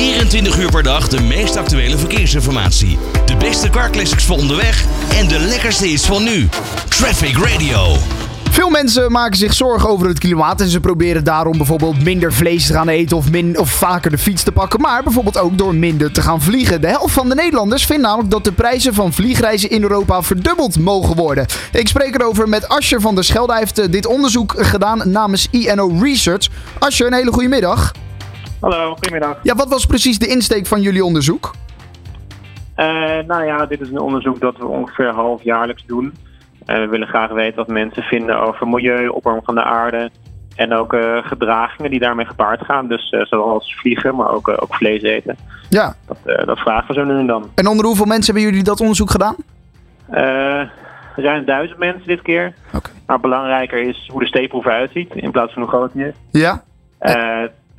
24 uur per dag de meest actuele verkeersinformatie. De beste carclassics voor onderweg en de lekkerste hits van nu. Traffic Radio. Veel mensen maken zich zorgen over het klimaat en ze proberen daarom bijvoorbeeld minder vlees te gaan eten of, min, of vaker de fiets te pakken. Maar bijvoorbeeld ook door minder te gaan vliegen. De helft van de Nederlanders vindt namelijk dat de prijzen van vliegreizen in Europa verdubbeld mogen worden. Ik spreek erover met Ascher van der Schelde. Hij heeft eh, dit onderzoek gedaan namens INO Research. Ascher, een hele goede middag. Hallo, goedemiddag. Ja, wat was precies de insteek van jullie onderzoek? Uh, nou ja, dit is een onderzoek dat we ongeveer halfjaarlijks doen. Uh, we willen graag weten wat mensen vinden over milieu, opwarming van de aarde en ook uh, gedragingen die daarmee gepaard gaan. Dus zoals vliegen, maar ook, ook vlees eten. Ja. Dat, dat vragen we zo nu en dan. En onder hoeveel mensen hebben jullie dat onderzoek gedaan? ruim duizend mensen dit keer. Okay. Maar belangrijker is hoe de steekproef eruit ziet in plaats van hoe groot die is. Ja.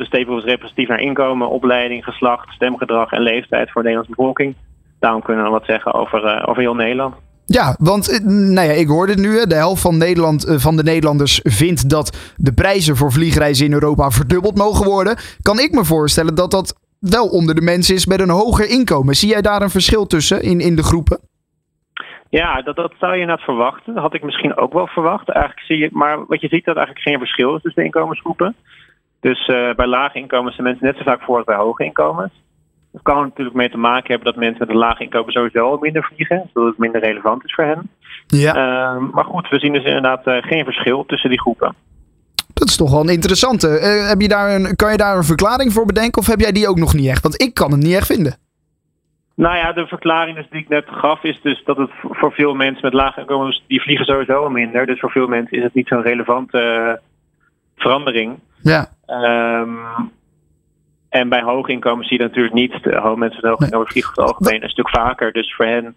De stapel is representatief naar inkomen, opleiding, geslacht, stemgedrag en leeftijd voor de Nederlandse bevolking. Daarom kunnen we wat zeggen over, uh, over heel Nederland. Ja, want nou ja, ik hoorde het nu. De helft van, Nederland, van de Nederlanders vindt dat de prijzen voor vliegreizen in Europa verdubbeld mogen worden. Kan ik me voorstellen dat dat wel onder de mensen is met een hoger inkomen. Zie jij daar een verschil tussen in, in de groepen? Ja, dat, dat zou je net verwachten. Dat had ik misschien ook wel verwacht. Eigenlijk zie je, maar wat je ziet dat eigenlijk geen verschil is tussen de inkomensgroepen. Dus uh, bij lage inkomens zijn mensen net zo vaak voor als bij hoge inkomens. Dat kan natuurlijk mee te maken hebben dat mensen met een laag inkomen sowieso minder vliegen, zodat het minder relevant is voor hen. Ja. Uh, maar goed, we zien dus inderdaad uh, geen verschil tussen die groepen. Dat is toch wel een interessante. heb je daar een, kan je daar een verklaring voor bedenken of heb jij die ook nog niet echt? Want ik kan het niet echt vinden. Nou ja, de verklaring dus die ik net gaf is dus dat het voor veel mensen met lage inkomens, die vliegen sowieso minder. Dus voor veel mensen is het niet zo'n relevante verandering. Ja. Um, en bij hoge inkomens zie je natuurlijk niet. De mensen met hoge inkomens vliegen over het algemeen een stuk vaker. Dus voor hen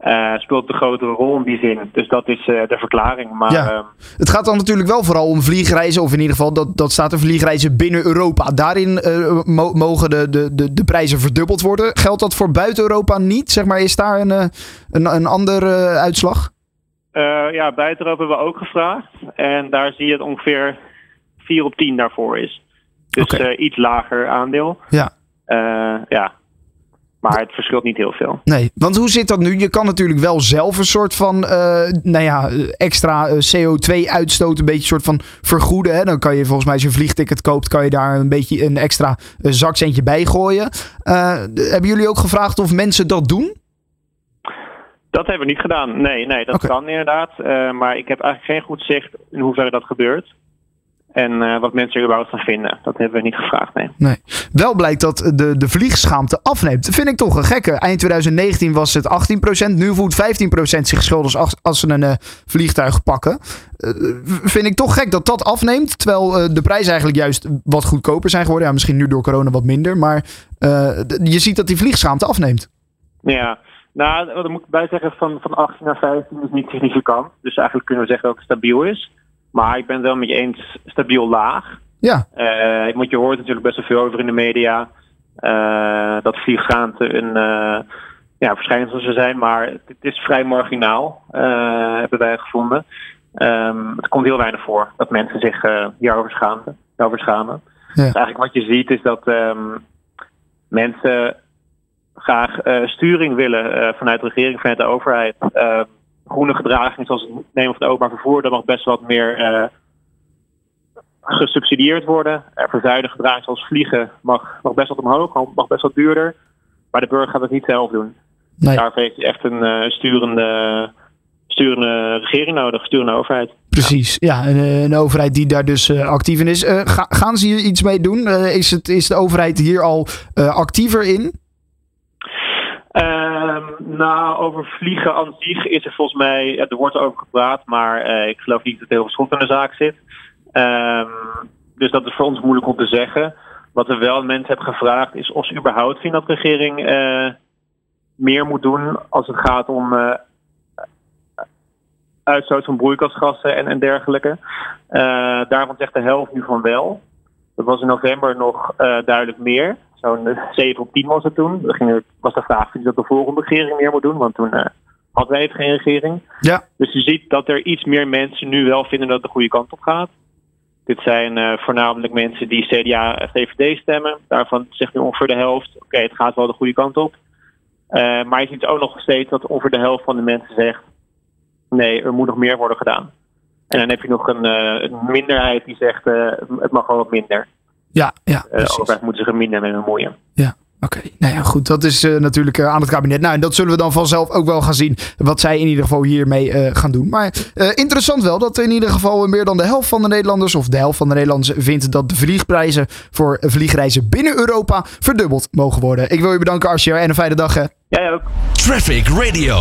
uh, speelt de grotere rol in die zin. Dus dat is uh, de verklaring. Maar, ja. um, het gaat dan natuurlijk wel vooral om vliegreizen. Of in ieder geval, dat, dat staat er vliegreizen binnen Europa. Daarin mo mogen de, de, de, de prijzen verdubbeld worden. Geldt dat voor buiten Europa niet? Zeg maar, is daar een, een, een andere uitslag? ja, buiten Europa hebben we ook gevraagd. En daar zie je het ongeveer 4 op 10 daarvoor is. Dus uh, iets lager aandeel. Ja. Uh, ja. Maar het verschilt niet heel veel. Nee, want hoe zit dat nu? Je kan natuurlijk wel zelf een soort van uh, nou ja, extra CO2-uitstoot een beetje soort van vergoeden. Hè? Dan kan je volgens mij als je een vliegticket koopt, kan je daar een beetje een extra zakcentje bij gooien. hebben jullie ook gevraagd of mensen dat doen? Dat hebben we niet gedaan. Nee, nee dat kan inderdaad. Uh, maar ik heb eigenlijk geen goed zicht in hoeverre dat gebeurt. En uh, wat mensen er überhaupt van vinden. Dat hebben we niet gevraagd, nee. nee. Wel blijkt dat de, de vliegschaamte afneemt. Dat vind ik toch een gekke. Eind 2019 was het 18%. Nu voelt 15% zich schuldig als, als ze een uh, vliegtuig pakken. Uh, vind ik toch gek dat dat afneemt. Terwijl de prijzen eigenlijk juist wat goedkoper zijn geworden. Ja, misschien nu door corona wat minder. Maar je ziet dat die vliegschaamte afneemt. Ja, nou, wat moet ik bij zeggen. Van, van 18 naar 15 is niet significant. Dus eigenlijk kunnen we zeggen dat het stabiel is. Maar ik ben het wel met je eens stabiel laag. Ja. Uh, want je hoort natuurlijk best wel veel over in de media. Uh, dat vliegschaamte een uh, ja, verschijnsel zou zijn. Maar het is vrij marginaal, hebben wij gevonden. Um, het komt heel weinig voor dat mensen zich hierover schamen. Hierover schamen. Ja. Dus eigenlijk wat je ziet is dat um, mensen graag sturing willen vanuit de regering, vanuit de overheid groene gedragingen zoals het nemen van het openbaar vervoer, dat mag best wat meer uh, gesubsidieerd worden. Uh, verzuidige gedragingen zoals vliegen mag, mag best wat omhoog, mag best wat duurder. Maar de burger gaat het niet zelf doen. Nee. Daarvoor heeft hij echt een uh, sturende, sturende regering nodig, sturende overheid. Precies, ja, een, een overheid die daar dus actief in is. Ga, gaan ze hier iets mee doen? is, het, is de overheid hier al actiever in? Um, nou, over vliegen aan zich is er volgens mij, er wordt over gepraat, maar uh, ik geloof niet dat er heel veel schot in de zaak zit. Um, dus dat is voor ons moeilijk om te zeggen. Wat we wel mensen hebben gevraagd is of ze überhaupt vinden dat de regering uh, meer moet doen als het gaat om uh, uitstoot van broeikasgassen en, en dergelijke. daarvan zegt de helft nu van wel. Dat was in november nog duidelijk meer zo'n 7 op 10 was het toen. Ging, was de vraag dat de volgende regering meer moet doen, want toen uh, hadden wij geen regering. Ja. Dus je ziet dat er iets meer mensen nu wel vinden dat het de goede kant op gaat. Dit zijn uh, voornamelijk mensen die CDA en VVD stemmen. Daarvan zegt nu ongeveer de helft: oké, het gaat wel de goede kant op. Uh, maar je ziet ook nog steeds dat ongeveer de helft van de mensen zegt: nee, er moet nog meer worden gedaan. En dan heb je nog een, uh, een minderheid die zegt: het mag wel wat minder. Ja, ja. De overheid moet zich er minder mee bemoeien. Ja. Oké, nou ja, goed. Dat is uh, natuurlijk uh, aan het kabinet. Nou, en dat zullen we dan vanzelf ook wel gaan zien. Wat zij in ieder geval hiermee uh, gaan doen. Maar interessant wel dat in ieder geval meer dan de helft van de Nederlanders, of de helft van de Nederlanders, vindt dat de vliegprijzen voor vliegreizen binnen Europa verdubbeld mogen worden. Ik wil je bedanken, Arsje, en een fijne dag. Hè. Jij ook. Traffic Radio.